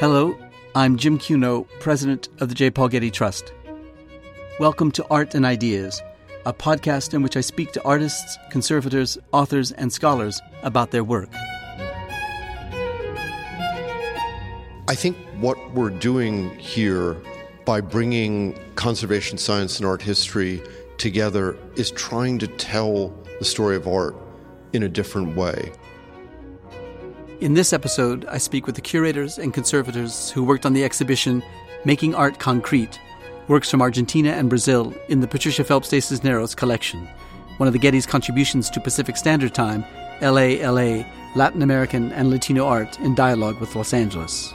Hello, I'm Jim Cuno, president of the J. Paul Getty Trust. Welcome to Art and Ideas, a podcast in which I speak to artists, conservators, authors, and scholars about their work. I think what we're doing here by bringing conservation science and art history together is trying to tell the story of art in a different way. In this episode, I speak with the curators and conservators who worked on the exhibition Making Art Concrete Works from Argentina and Brazil in the Patricia Phelps de Cisneros collection, one of the Getty's contributions to Pacific Standard Time, LA, LA, Latin American and Latino art in dialogue with Los Angeles.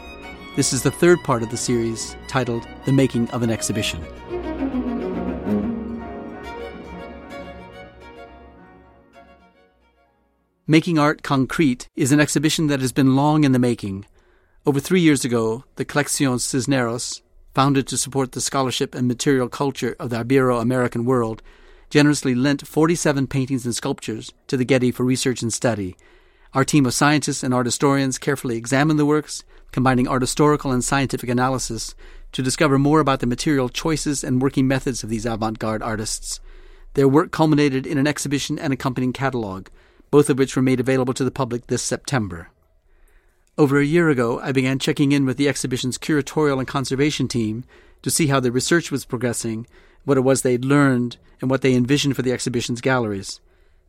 This is the third part of the series titled The Making of an Exhibition. Making Art Concrete is an exhibition that has been long in the making. Over three years ago, the Colección Cisneros, founded to support the scholarship and material culture of the Ibero American world, generously lent 47 paintings and sculptures to the Getty for research and study. Our team of scientists and art historians carefully examined the works, combining art historical and scientific analysis to discover more about the material choices and working methods of these avant garde artists. Their work culminated in an exhibition and accompanying catalogue both of which were made available to the public this September. Over a year ago, I began checking in with the exhibition's curatorial and conservation team to see how the research was progressing, what it was they'd learned, and what they envisioned for the exhibition's galleries.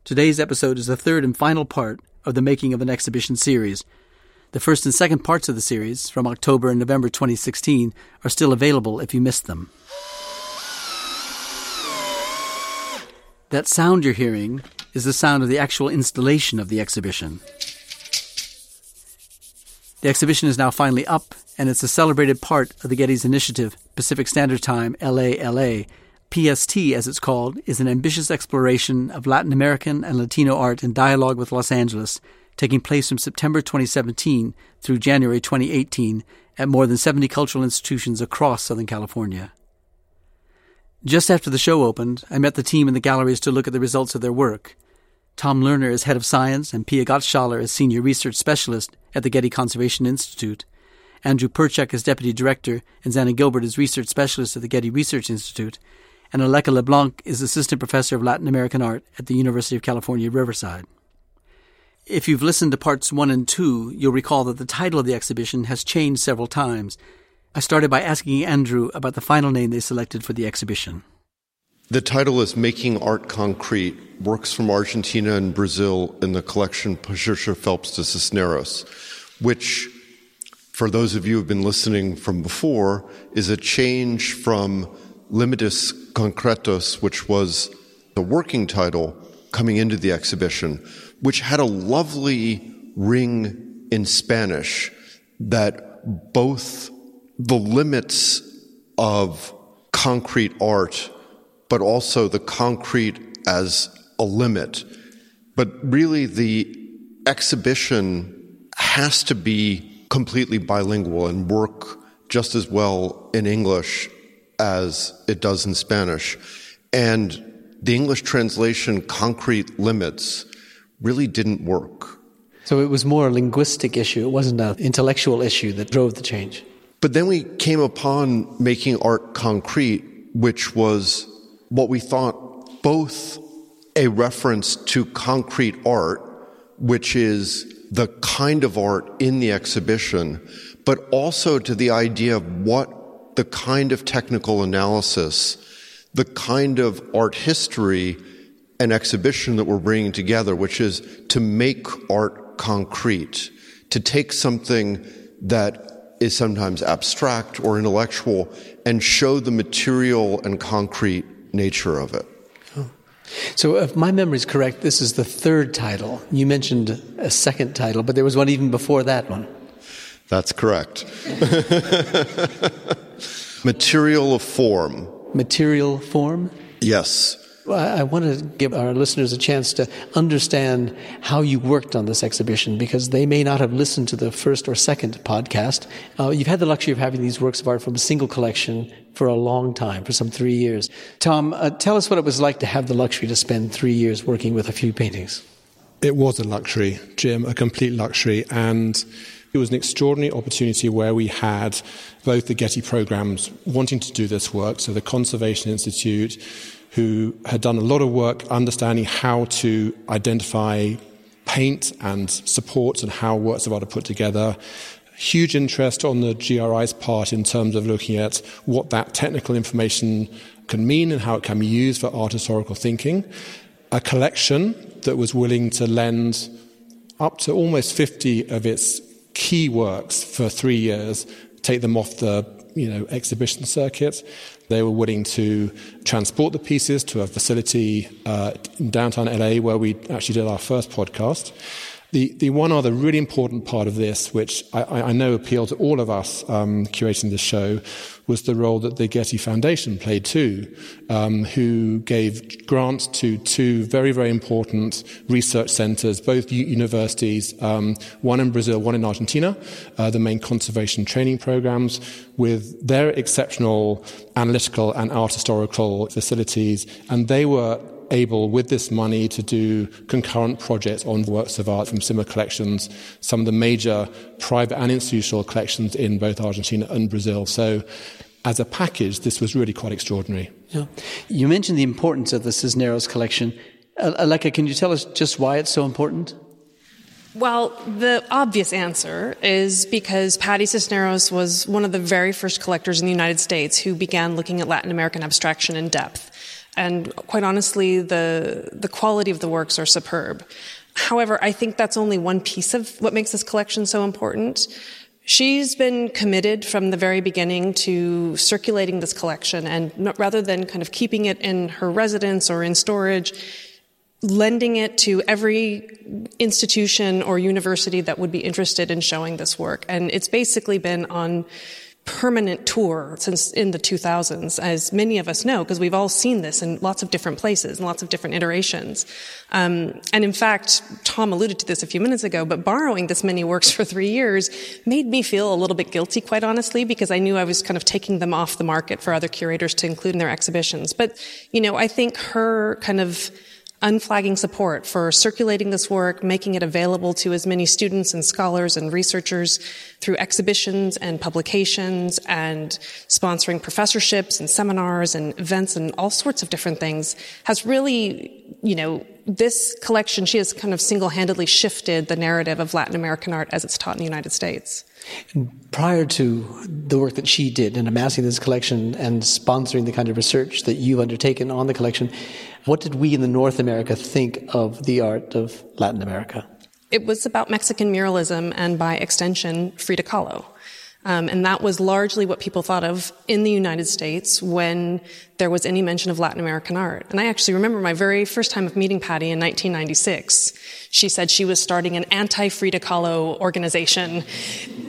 Today's episode is the third and final part of the Making of an Exhibition series. The first and second parts of the series, from October and November 2016, are still available if you missed them. That sound you're hearing is the sound of the actual installation of the exhibition. The exhibition is now finally up, and it's a celebrated part of the Getty's initiative, Pacific Standard Time LALA. PST, as it's called, is an ambitious exploration of Latin American and Latino art in dialogue with Los Angeles, taking place from September 2017 through January 2018 at more than 70 cultural institutions across Southern California. Just after the show opened, I met the team in the galleries to look at the results of their work. Tom Learner is head of science and Pia Gottschaller is senior research specialist at the Getty Conservation Institute. Andrew Perchuk is deputy director and Zanna Gilbert is research specialist at the Getty Research Institute. And Aleca LeBlanc is assistant professor of Latin American art at the University of California, Riverside. If you've listened to parts one and two, you'll recall that the title of the exhibition has changed several times I started by asking Andrew about the final name they selected for the exhibition. The title is Making Art Concrete Works from Argentina and Brazil in the collection Patricia Phelps de Cisneros, which, for those of you who have been listening from before, is a change from Limites Concretos, which was the working title coming into the exhibition, which had a lovely ring in Spanish that both the limits of concrete art, but also the concrete as a limit. But really, the exhibition has to be completely bilingual and work just as well in English as it does in Spanish. And the English translation, concrete limits, really didn't work. So it was more a linguistic issue. It wasn't an intellectual issue that drove the change. But then we came upon making art concrete, which was what we thought both a reference to concrete art, which is the kind of art in the exhibition, but also to the idea of what the kind of technical analysis, the kind of art history and exhibition that we're bringing together, which is to make art concrete, to take something that is sometimes abstract or intellectual and show the material and concrete nature of it. Oh. So, if my memory is correct, this is the third title. You mentioned a second title, but there was one even before that one. That's correct. material of form. Material form? Yes. I want to give our listeners a chance to understand how you worked on this exhibition because they may not have listened to the first or second podcast. Uh, you've had the luxury of having these works of art from a single collection for a long time, for some three years. Tom, uh, tell us what it was like to have the luxury to spend three years working with a few paintings. It was a luxury, Jim, a complete luxury. And It was an extraordinary opportunity where we had both the Getty programs wanting to do this work, so the Conservation Institute, who had done a lot of work understanding how to identify paint and supports and how works of art are put together. Huge interest on the GRI's part in terms of looking at what that technical information can mean and how it can be used for art historical thinking. A collection that was willing to lend up to almost 50 of its key works for three years, take them off the you know exhibition circuit. They were willing to transport the pieces to a facility uh, in downtown LA where we actually did our first podcast. The, the one other really important part of this, which I, I know appealed to all of us um, curating this show, was the role that the Getty Foundation played too, um, who gave grants to two very, very important research centers, both universities, um, one in Brazil, one in Argentina, uh, the main conservation training programs, with their exceptional analytical and art historical facilities. And they were able, with this money, to do concurrent projects on works of art from similar collections, some of the major private and institutional collections in both Argentina and Brazil. So, as a package, this was really quite extraordinary. Yeah. You mentioned the importance of the Cisneros collection. Aleca, can you tell us just why it's so important? Well, the obvious answer is because Patty Cisneros was one of the very first collectors in the United States who began looking at Latin American abstraction in depth. And quite honestly, the, the quality of the works are superb. However, I think that's only one piece of what makes this collection so important. She's been committed from the very beginning to circulating this collection and not, rather than kind of keeping it in her residence or in storage, lending it to every institution or university that would be interested in showing this work. And it's basically been on permanent tour since in the 2000s, as many of us know, because we've all seen this in lots of different places and lots of different iterations. Um, and in fact, Tom alluded to this a few minutes ago, but borrowing this many works for three years made me feel a little bit guilty, quite honestly, because I knew I was kind of taking them off the market for other curators to include in their exhibitions. But, you know, I think her kind of unflagging support for circulating this work, making it available to as many students and scholars and researchers through exhibitions and publications and sponsoring professorships and seminars and events and all sorts of different things has really, you know, this collection, she has kind of single-handedly shifted the narrative of Latin American art as it's taught in the United States. And prior to the work that she did in amassing this collection and sponsoring the kind of research that you've undertaken on the collection, what did we in the North America think of the art of Latin America? It was about Mexican muralism and by extension, Frida Kahlo. Um, and that was largely what people thought of in the United States when there was any mention of Latin American art. And I actually remember my very first time of meeting Patty in 1996. She said she was starting an anti-Frida Kahlo organization,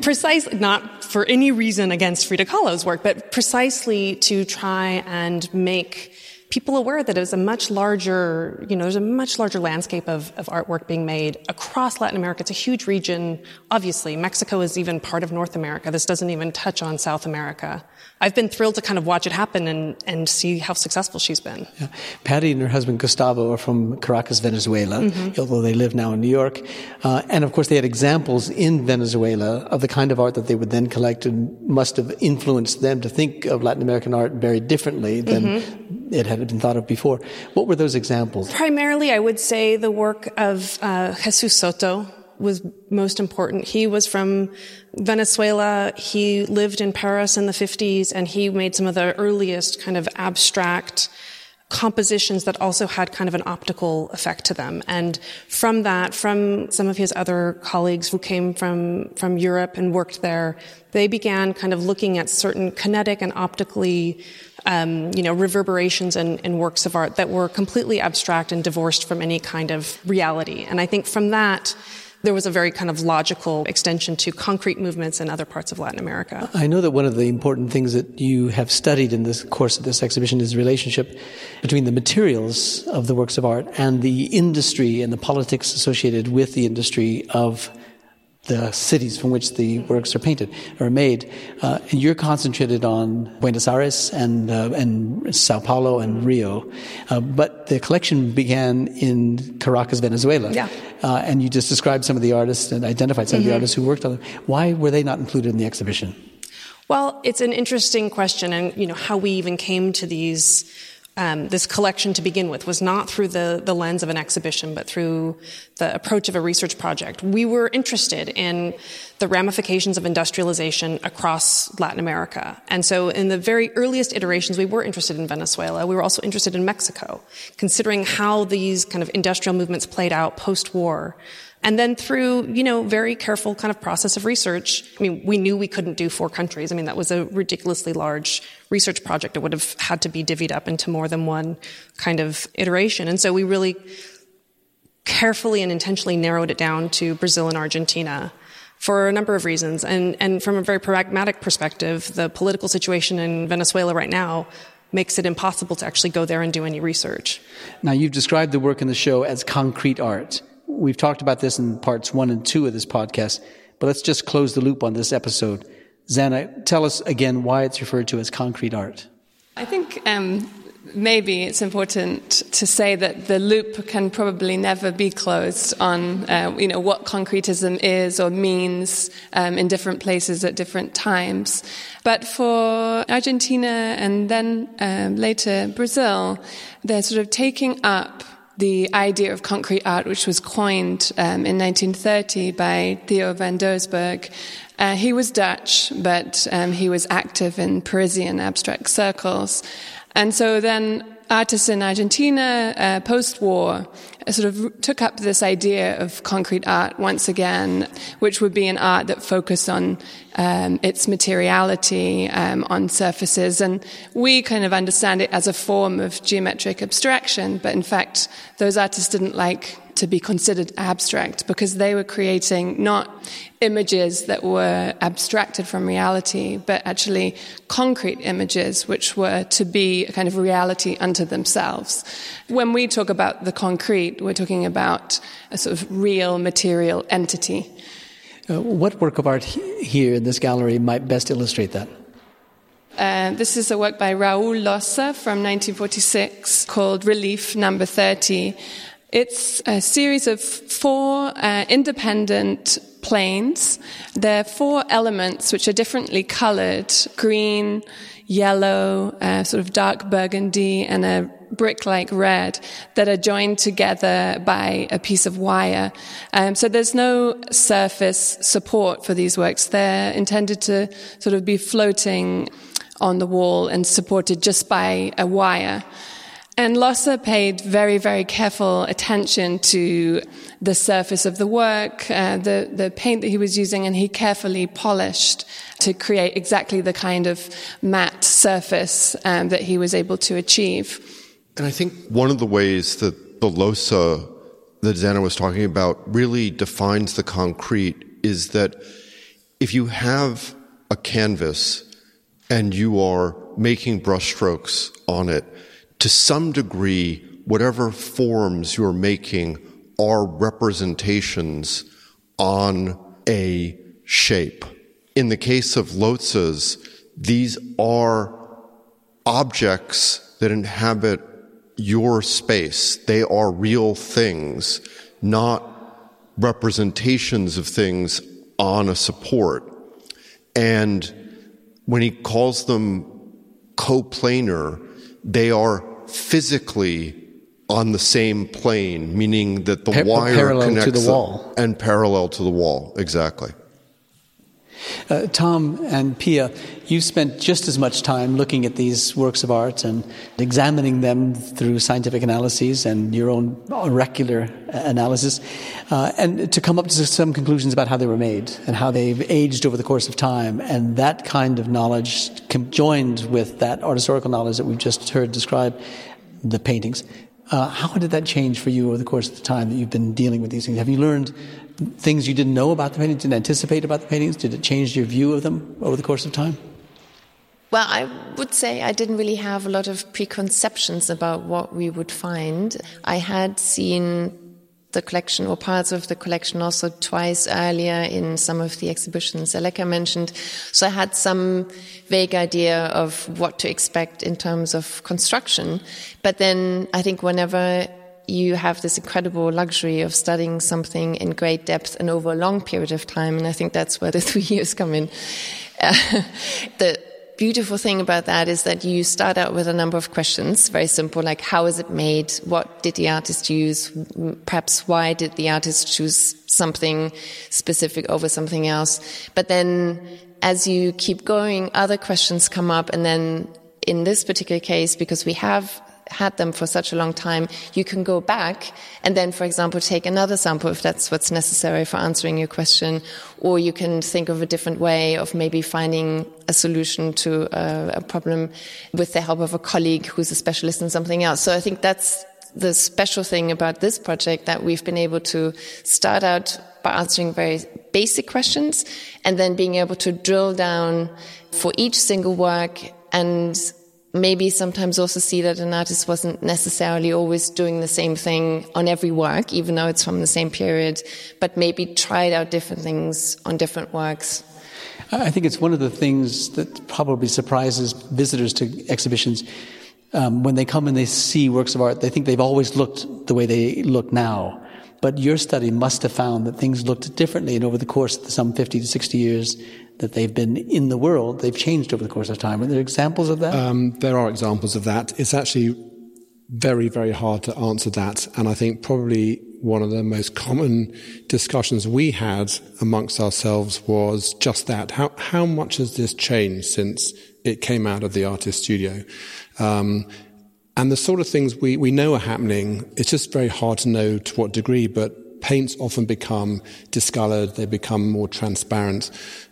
precisely, not for any reason against Frida Kahlo's work, but precisely to try and make people aware that there's a much larger, you know, there's a much larger landscape of, of artwork being made across Latin America. It's a huge region. Obviously, Mexico is even part of North America. This doesn't even touch on South America. I've been thrilled to kind of watch it happen and, and see how successful she's been. Yeah. Patty and her husband Gustavo are from Caracas, Venezuela, mm-hmm. although they live now in New York. Uh, and of course, they had examples in Venezuela of the kind of art that they would then collect and must have influenced them to think of Latin American art very differently than mm-hmm. it had been thought of before. What were those examples? Primarily, I would say the work of uh, Jesus Soto was most important. He was from Venezuela. He lived in Paris in the 50s and he made some of the earliest kind of abstract compositions that also had kind of an optical effect to them. And from that, from some of his other colleagues who came from, from Europe and worked there, they began kind of looking at certain kinetic and optically um, you know, reverberations and, and, works of art that were completely abstract and divorced from any kind of reality. And I think from that, there was a very kind of logical extension to concrete movements in other parts of Latin America. I know that one of the important things that you have studied in the course of this exhibition is the relationship between the materials of the works of art and the industry and the politics associated with the industry of the cities from which the works are painted or made. Uh, and you're concentrated on Buenos Aires and uh, and Sao Paulo and Rio, uh, but the collection began in Caracas, Venezuela. Yeah. Uh, and you just described some of the artists and identified some mm-hmm. of the mm-hmm. artists who worked on them. Why were they not included in the exhibition? Well, it's an interesting question, and you know how we even came to these um, this collection to begin with was not through the, the lens of an exhibition, but through the approach of a research project. We were interested in the ramifications of industrialization across Latin America. And so in the very earliest iterations, we were interested in Venezuela. We were also interested in Mexico, considering how these kind of industrial movements played out post-war. And then through, you know, very careful kind of process of research, I mean, we knew we couldn't do four countries. I mean, that was a ridiculously large research project. It would have had to be divvied up into more than one kind of iteration. And so we really carefully and intentionally narrowed it down to Brazil and Argentina for a number of reasons. And, and from a very pragmatic perspective, the political situation in Venezuela right now makes it impossible to actually go there and do any research. Now, you've described the work in the show as concrete art. We've talked about this in parts one and two of this podcast, but let's just close the loop on this episode. Zanna, tell us again why it's referred to as concrete art. I think um, maybe it's important to say that the loop can probably never be closed on uh, you know what concretism is or means um, in different places at different times. But for Argentina and then um, later Brazil, they're sort of taking up the idea of concrete art, which was coined um, in 1930 by Theo van Doesburg. Uh, he was Dutch, but um, he was active in Parisian abstract circles. And so then artists in Argentina, uh, post-war, sort of took up this idea of concrete art once again, which would be an art that focused on um, its materiality, um, on surfaces, and we kind of understand it as a form of geometric abstraction. But in fact, those artists didn't like to be considered abstract because they were creating not images that were abstracted from reality, but actually concrete images which were to be a kind of reality unto themselves. When we talk about the concrete, we're talking about a sort of real material entity. Uh, what work of art here in this gallery might best illustrate that? Uh, this is a work by Raul Lozza from 1946 called Relief Number 30. It's a series of four uh, independent planes. There are four elements which are differently colored green, yellow, uh, sort of dark burgundy, and a brick like red that are joined together by a piece of wire. Um, so there's no surface support for these works. They're intended to sort of be floating on the wall and supported just by a wire. And Lozza paid very, very careful attention to the surface of the work, uh, the, the paint that he was using, and he carefully polished to create exactly the kind of matte surface um, that he was able to achieve. And I think one of the ways that the Lozza that Zanna was talking about really defines the concrete is that if you have a canvas and you are making brushstrokes on it, to some degree, whatever forms you're making are representations on a shape. In the case of Lozza's, these are objects that inhabit your space. They are real things, not representations of things on a support. And when he calls them coplanar, they are physically on the same plane, meaning that the wire parallel connects to the wall and parallel to the wall. Exactly. Uh, Tom and Pia, you've spent just as much time looking at these works of art and examining them through scientific analyses and your own ocular analysis, uh, and to come up to some conclusions about how they were made and how they've aged over the course of time. And that kind of knowledge, joined with that art historical knowledge that we've just heard describe the paintings, uh, how did that change for you over the course of the time that you've been dealing with these things? Have you learned things you didn't know about the paintings, didn't anticipate about the paintings? Did it change your view of them over the course of time? Well, I would say I didn't really have a lot of preconceptions about what we would find. I had seen the collection or parts of the collection also twice earlier in some of the exhibitions Aleca mentioned. So I had some vague idea of what to expect in terms of construction. But then I think whenever you have this incredible luxury of studying something in great depth and over a long period of time, and I think that's where the three years come in. Uh, the beautiful thing about that is that you start out with a number of questions, very simple, like how is it made? What did the artist use? Perhaps why did the artist choose something specific over something else? But then as you keep going, other questions come up. And then in this particular case, because we have had them for such a long time, you can go back and then, for example, take another sample if that's what's necessary for answering your question, or you can think of a different way of maybe finding a solution to a, a problem with the help of a colleague who's a specialist in something else. So I think that's the special thing about this project that we've been able to start out by answering very basic questions and then being able to drill down for each single work and maybe sometimes also see that an artist wasn't necessarily always doing the same thing on every work, even though it's from the same period, but maybe tried out different things on different works. I think it's one of the things that probably surprises visitors to exhibitions. Um, when they come and they see works of art, they think they've always looked the way they look now. But your study must have found that things looked differently, and over the course of some 50 to 60 years, that they've been in the world, they've changed over the course of time. Are there examples of that? Um, there are examples of that. It's actually very, very hard to answer that. And I think probably one of the most common discussions we had amongst ourselves was just that. How, how much has this changed since it came out of the artist studio? Um, and the sort of things we, we know are happening, it's just very hard to know to what degree, but paints often become discolored, they become more transparent.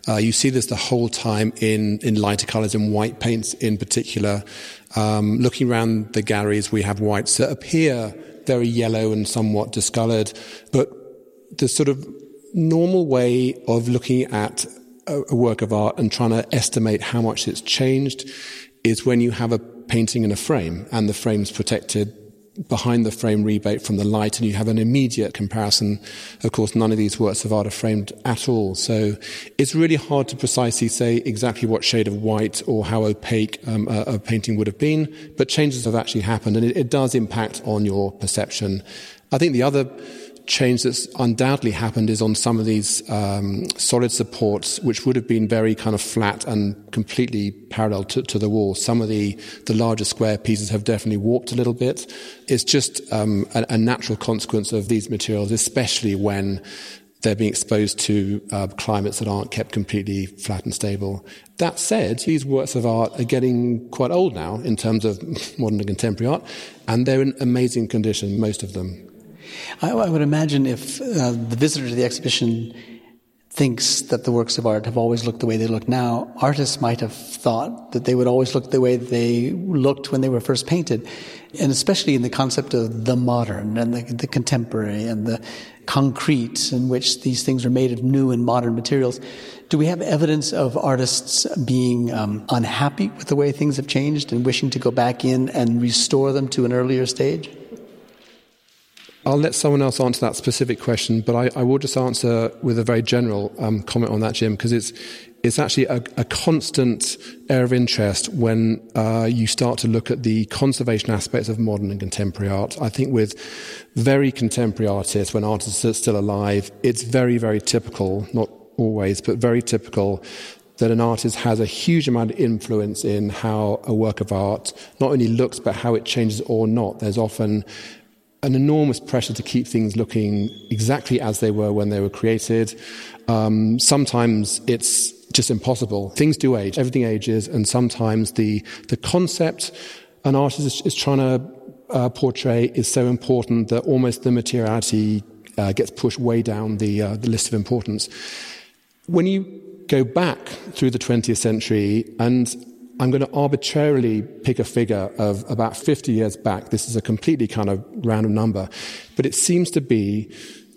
Uh, you see this the whole time in, in lighter colors, in white paints in particular. Um, looking around the galleries, we have whites that appear very yellow and somewhat discolored, but the sort of normal way of looking at a, a work of art and trying to estimate how much it's changed is when you have a painting in a frame and the frame's protected behind the frame rebate from the light and you have an immediate comparison. Of course, none of these works of art are framed at all. So it's really hard to precisely say exactly what shade of white or how opaque um, a, a, painting would have been, but changes have actually happened and it, it does impact on your perception. I think the other change that's undoubtedly happened is on some of these um, solid supports, which would have been very kind of flat and completely parallel to, to, the wall. Some of the, the larger square pieces have definitely warped a little bit. It's just um, a, a, natural consequence of these materials, especially when they're being exposed to uh, climates that aren't kept completely flat and stable. That said, these works of art are getting quite old now in terms of modern and contemporary art, and they're in amazing condition, most of them. I, I would imagine if uh, the visitor to the exhibition thinks that the works of art have always looked the way they look now, artists might have thought that they would always look the way they looked when they were first painted. And especially in the concept of the modern and the, the contemporary and the concrete in which these things are made of new and modern materials. Do we have evidence of artists being um, unhappy with the way things have changed and wishing to go back in and restore them to an earlier stage? I'll let someone else answer that specific question, but I, I will just answer with a very general um, comment on that, Jim, because it's it's actually a, a, constant area of interest when uh, you start to look at the conservation aspects of modern and contemporary art. I think with very contemporary artists, when artists are still alive, it's very, very typical, not always, but very typical that an artist has a huge amount of influence in how a work of art not only looks, but how it changes or not. There's often an enormous pressure to keep things looking exactly as they were when they were created. Um, sometimes it's just impossible. Things do age, everything ages, and sometimes the the concept an artist is, is trying to uh, portray is so important that almost the materiality uh, gets pushed way down the uh, the list of importance. When you go back through the 20th century and I'm going to arbitrarily pick a figure of about 50 years back. This is a completely kind of random number. But it seems to be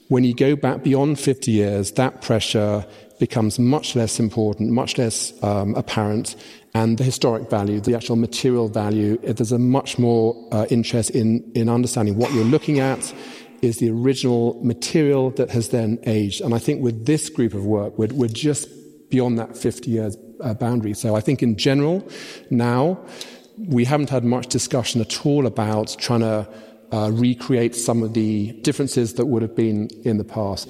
when you go back beyond 50 years, that pressure becomes much less important, much less um, apparent, and the historic value, the actual material value, there's a much more uh, interest in, in understanding what you're looking at, is the original material that has then aged. And I think with this group of work, we're, we're just beyond that 50 years uh, boundary. So I think in general, now, we haven't had much discussion at all about trying to uh, recreate some of the differences that would have been in the past.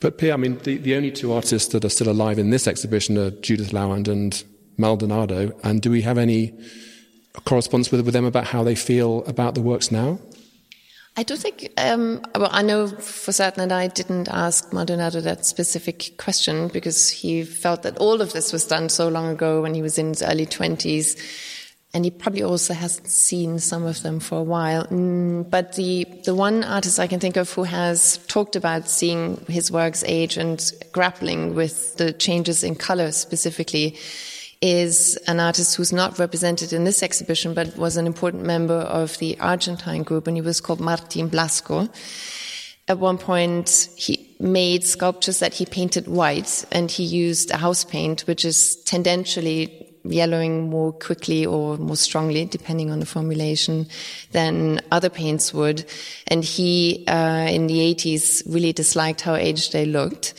But Pia, I mean, the, the only two artists that are still alive in this exhibition are Judith Lauand and Maldonado. And do we have any correspondence with, with them about how they feel about the works now? I don't think, um, well, I know for certain that I didn't ask Maldonado that specific question because he felt that all of this was done so long ago when he was in his early 20s. And he probably also hasn't seen some of them for a while. Mm, but the, the one artist I can think of who has talked about seeing his works age and grappling with the changes in color specifically is an artist who's not represented in this exhibition, but was an important member of the Argentine group, and he was called Martin Blaszko. At one point, he made sculptures that he painted white, and he used a house paint, which is tendentially yellowing more quickly or more strongly, depending on the formulation, than other paints would. And he, uh, in the 80s, really disliked how aged they looked.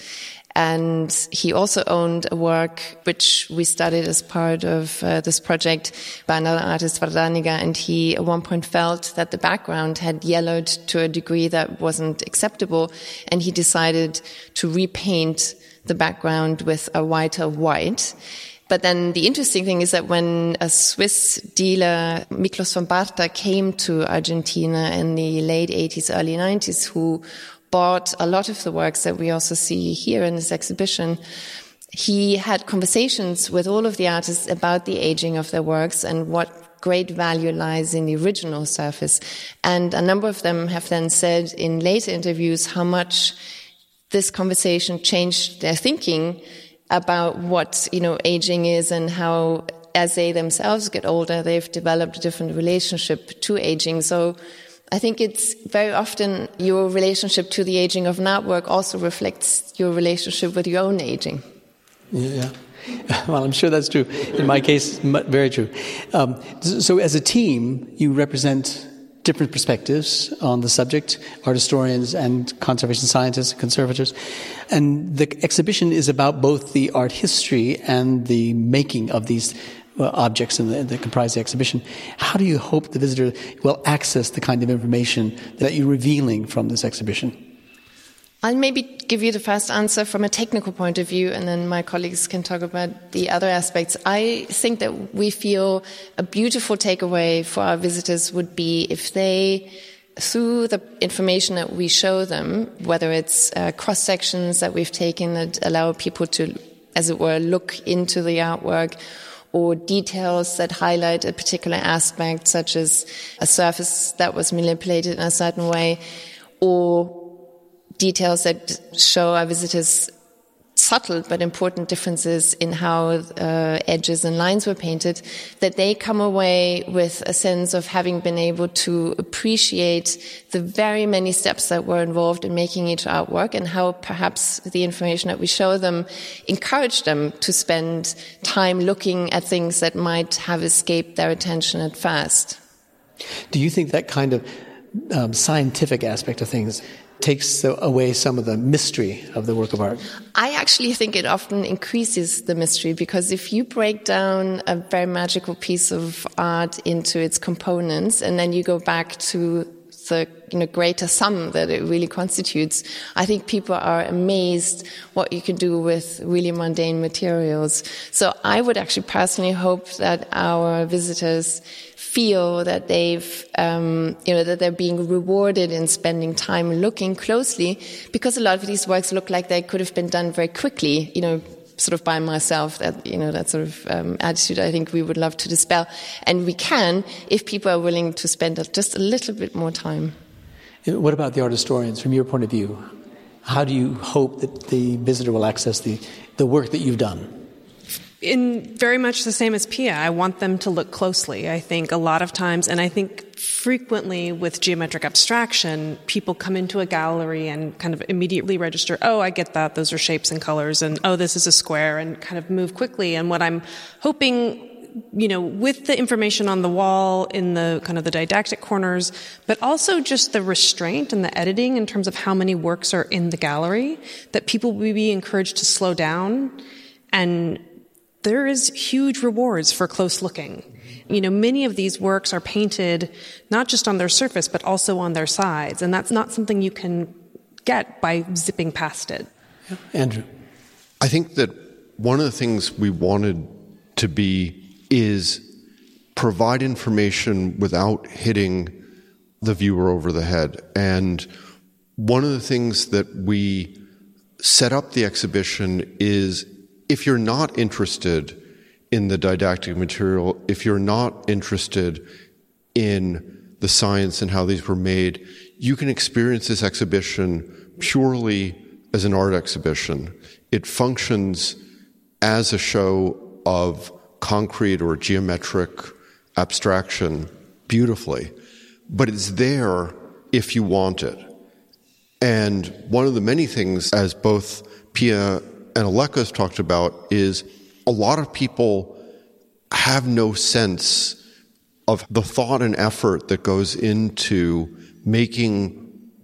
And he also owned a work which we studied as part of uh, this project by another artist, Vardanega, and he at one point felt that the background had yellowed to a degree that wasn't acceptable, and he decided to repaint the background with a whiter white. But then the interesting thing is that when a Swiss dealer, Miklos von Barta, came to Argentina in the late 80s, early 90s, who bought a lot of the works that we also see here in this exhibition. He had conversations with all of the artists about the aging of their works and what great value lies in the original surface. And a number of them have then said in later interviews how much this conversation changed their thinking about what, you know, aging is and how as they themselves get older, they've developed a different relationship to aging. So I think it's very often your relationship to the aging of an artwork also reflects your relationship with your own aging. Yeah. Well, I'm sure that's true. In my case, very true. Um, so, as a team, you represent different perspectives on the subject art historians and conservation scientists, conservators. And the exhibition is about both the art history and the making of these uh, objects the, that comprise the exhibition. How do you hope the visitor will access the kind of information that you're revealing from this exhibition? I'll maybe give you the first answer from a technical point of view, and then my colleagues can talk about the other aspects. I think that we feel a beautiful takeaway for our visitors would be if they through the information that we show them, whether it's uh, cross sections that we've taken that allow people to, as it were, look into the artwork, or details that highlight a particular aspect, such as a surface that was manipulated in a certain way, or details that show our visitors subtle but important differences in how uh, edges and lines were painted, that they come away with a sense of having been able to appreciate the very many steps that were involved in making each artwork and how perhaps the information that we show them encouraged them to spend time looking at things that might have escaped their attention at first. Do you think that kind of um, scientific aspect of things takes away some of the mystery of the work of art? I actually think it often increases the mystery because if you break down a very magical piece of art into its components and then you go back to the you know, greater sum that it really constitutes, I think people are amazed what you can do with really mundane materials. So I would actually personally hope that our visitors feel that they've, um, you know, that they're being rewarded in spending time looking closely because a lot of these works look like they could have been done very quickly, you know, sort of by myself that you know that sort of um, attitude I think we would love to dispel. And we can if people are willing to spend just a little bit more time. What about the art historians? From your point of view how do you hope that the visitor will access the the work that you've done in very much the same as Pia, I want them to look closely. I think a lot of times, and I think frequently with geometric abstraction, people come into a gallery and kind of immediately register, oh, I get that, those are shapes and colors, and oh, this is a square, and kind of move quickly. And what I'm hoping you know, with the information on the wall in the kind of the didactic corners, but also just the restraint and the editing in terms of how many works are in the gallery, that people will be encouraged to slow down. And there is huge rewards for close looking. You know, many of these works are painted not just on their surface, but also on their sides. And that's not something you can get by zipping past it. Andrew. I think that one of the things we wanted to be is provide information without hitting the viewer over the head. And one of the things that we set up the exhibition is if you're not interested in the didactic material, if you're not interested in the science and how these were made, you can experience this exhibition purely as an art exhibition. It functions as a show of concrete or geometric abstraction beautifully, but it's there if you want it. And one of the many things, as both Pia and Aleca has talked about, is a lot of people have no sense of the thought and effort that goes into making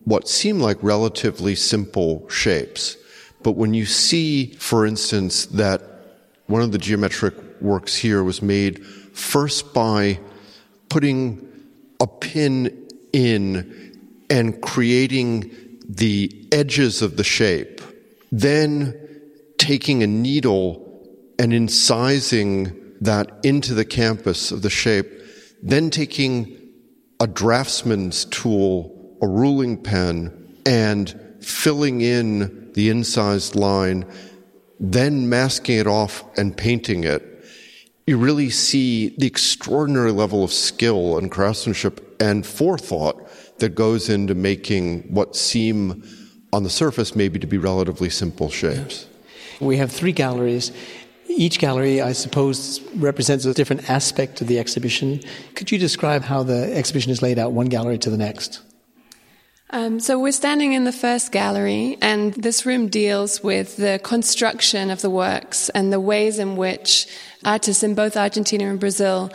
what seem like relatively simple shapes. But when you see, for instance, that one of the geometric works here was made first by putting a pin in and creating the edges of the shape, then taking a needle and incising that into the canvas of the shape, then taking a draftsman's tool, a ruling pen, and filling in the incised line, then masking it off and painting it, you really see the extraordinary level of skill and craftsmanship and forethought that goes into making what seem on the surface maybe to be relatively simple shapes. We have three galleries. Each gallery, I suppose, represents a different aspect of the exhibition. Could you describe how the exhibition is laid out one gallery to the next? Um, so we're standing in the first gallery, and this room deals with the construction of the works and the ways in which artists in both Argentina and Brazil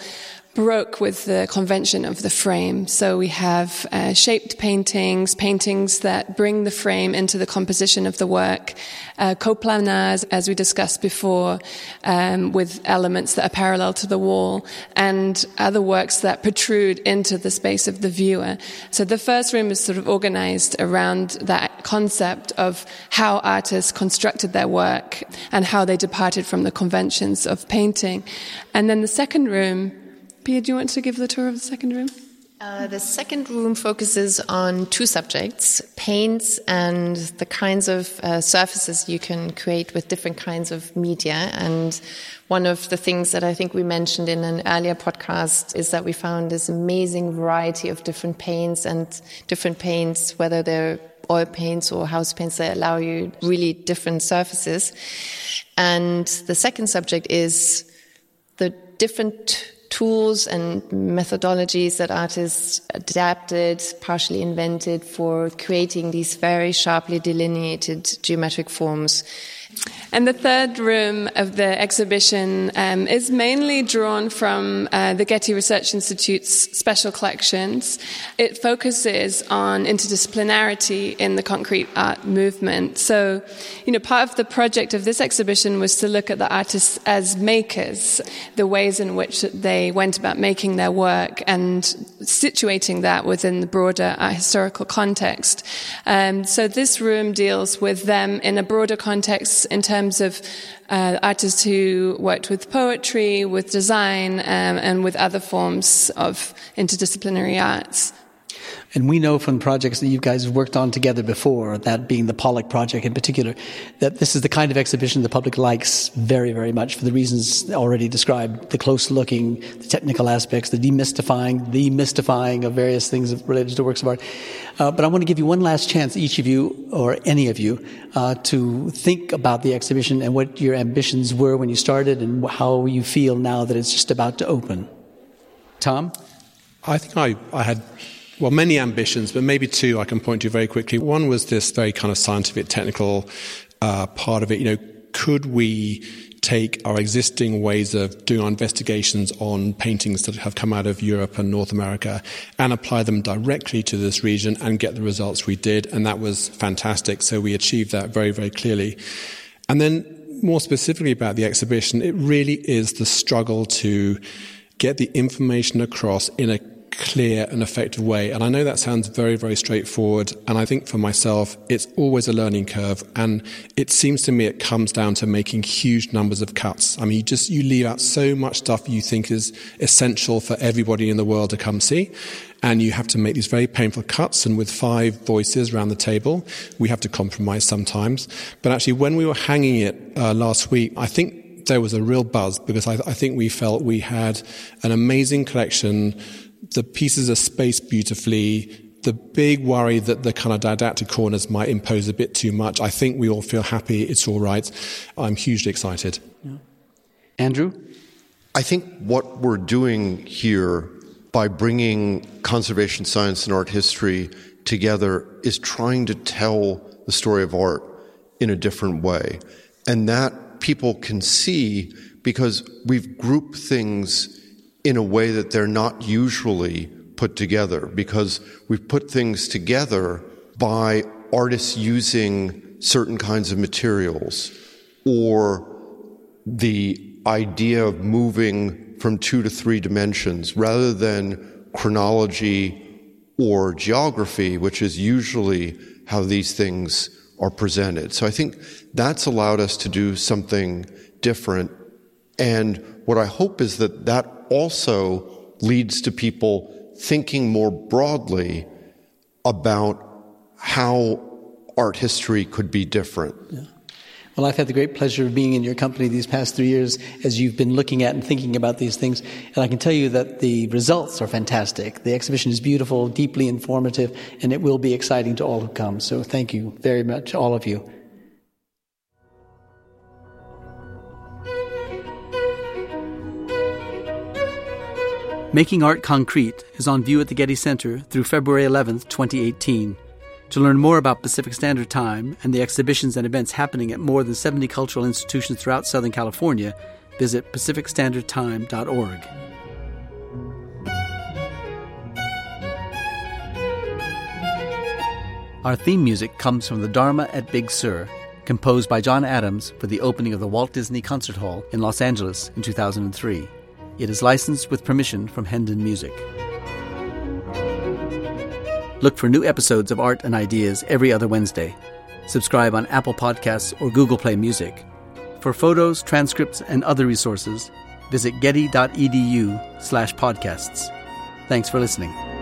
broke with the convention of the frame. So we have uh, shaped paintings, paintings that bring the frame into the composition of the work, uh, coplanars, as we discussed before, um, with elements that are parallel to the wall, and other works that protrude into the space of the viewer. So the first room is sort of organized around that concept of how artists constructed their work and how they departed from the conventions of painting. And then the second room Pia, do you want to give the tour of the second room? Uh, the second room focuses on two subjects paints and the kinds of uh, surfaces you can create with different kinds of media. And one of the things that I think we mentioned in an earlier podcast is that we found this amazing variety of different paints and different paints, whether they're oil paints or house paints that allow you really different surfaces. And the second subject is the different tools and methodologies that artists adapted, partially invented for creating these very sharply delineated geometric forms and the third room of the exhibition um, is mainly drawn from uh, the Getty Research Institute's special collections. It focuses on interdisciplinarity in the concrete art movement. So, you know, part of the project of this exhibition was to look at the artists as makers, the ways in which they went about making their work and situating that within the broader art historical context. Um, so this room deals with them in a broader context in terms of uh, artists who worked with poetry, with design, um, and with other forms of interdisciplinary arts. And we know from projects that you guys have worked on together before, that being the Pollock project in particular, that this is the kind of exhibition the public likes very, very much for the reasons already described. The close looking, the technical aspects, the demystifying, the mystifying of various things related to works of art. Uh, but I want to give you one last chance, each of you, or any of you, uh, to think about the exhibition and what your ambitions were when you started and how you feel now that it's just about to open. Tom? I think I, I had well, many ambitions, but maybe two I can point to very quickly. One was this very kind of scientific, technical uh, part of it. You know, could we take our existing ways of doing our investigations on paintings that have come out of Europe and North America and apply them directly to this region and get the results we did. And that was fantastic. So we achieved that very, very clearly. And then more specifically about the exhibition, it really is the struggle to get the information across in a clear and effective way. And I know that sounds very, very straightforward. And I think for myself, it's always a learning curve. And it seems to me it comes down to making huge numbers of cuts. I mean, you just, you leave out so much stuff you think is essential for everybody in the world to come see. And you have to make these very painful cuts. And with five voices around the table, we have to compromise sometimes. But actually, when we were hanging it uh, last week, I think there was a real buzz because I, I think we felt we had an amazing collection the pieces are spaced beautifully. The big worry that the kind of didactic corners might impose a bit too much. I think we all feel happy. It's all right. I'm hugely excited. Yeah. Andrew? I think what we're doing here by bringing conservation science and art history together is trying to tell the story of art in a different way. And that people can see because we've grouped things in a way that they're not usually put together because we've put things together by artists using certain kinds of materials or the idea of moving from two to three dimensions rather than chronology or geography, which is usually how these things are presented. So I think that's allowed us to do something different. And what I hope is that that also leads to people thinking more broadly about how art history could be different. Yeah. Well, I've had the great pleasure of being in your company these past three years as you've been looking at and thinking about these things. And I can tell you that the results are fantastic. The exhibition is beautiful, deeply informative, and it will be exciting to all who come. So thank you very much, all of you. Making Art Concrete is on view at the Getty Center through February 11, 2018. To learn more about Pacific Standard Time and the exhibitions and events happening at more than 70 cultural institutions throughout Southern California, visit pacificstandardtime.org. Our theme music comes from the Dharma at Big Sur, composed by John Adams for the opening of the Walt Disney Concert Hall in Los Angeles in 2003. It is licensed with permission from Hendon Music. Look for new episodes of Art and Ideas every other Wednesday. Subscribe on Apple Podcasts or Google Play Music. For photos, transcripts, and other resources, visit getty.edu slash podcasts. Thanks for listening.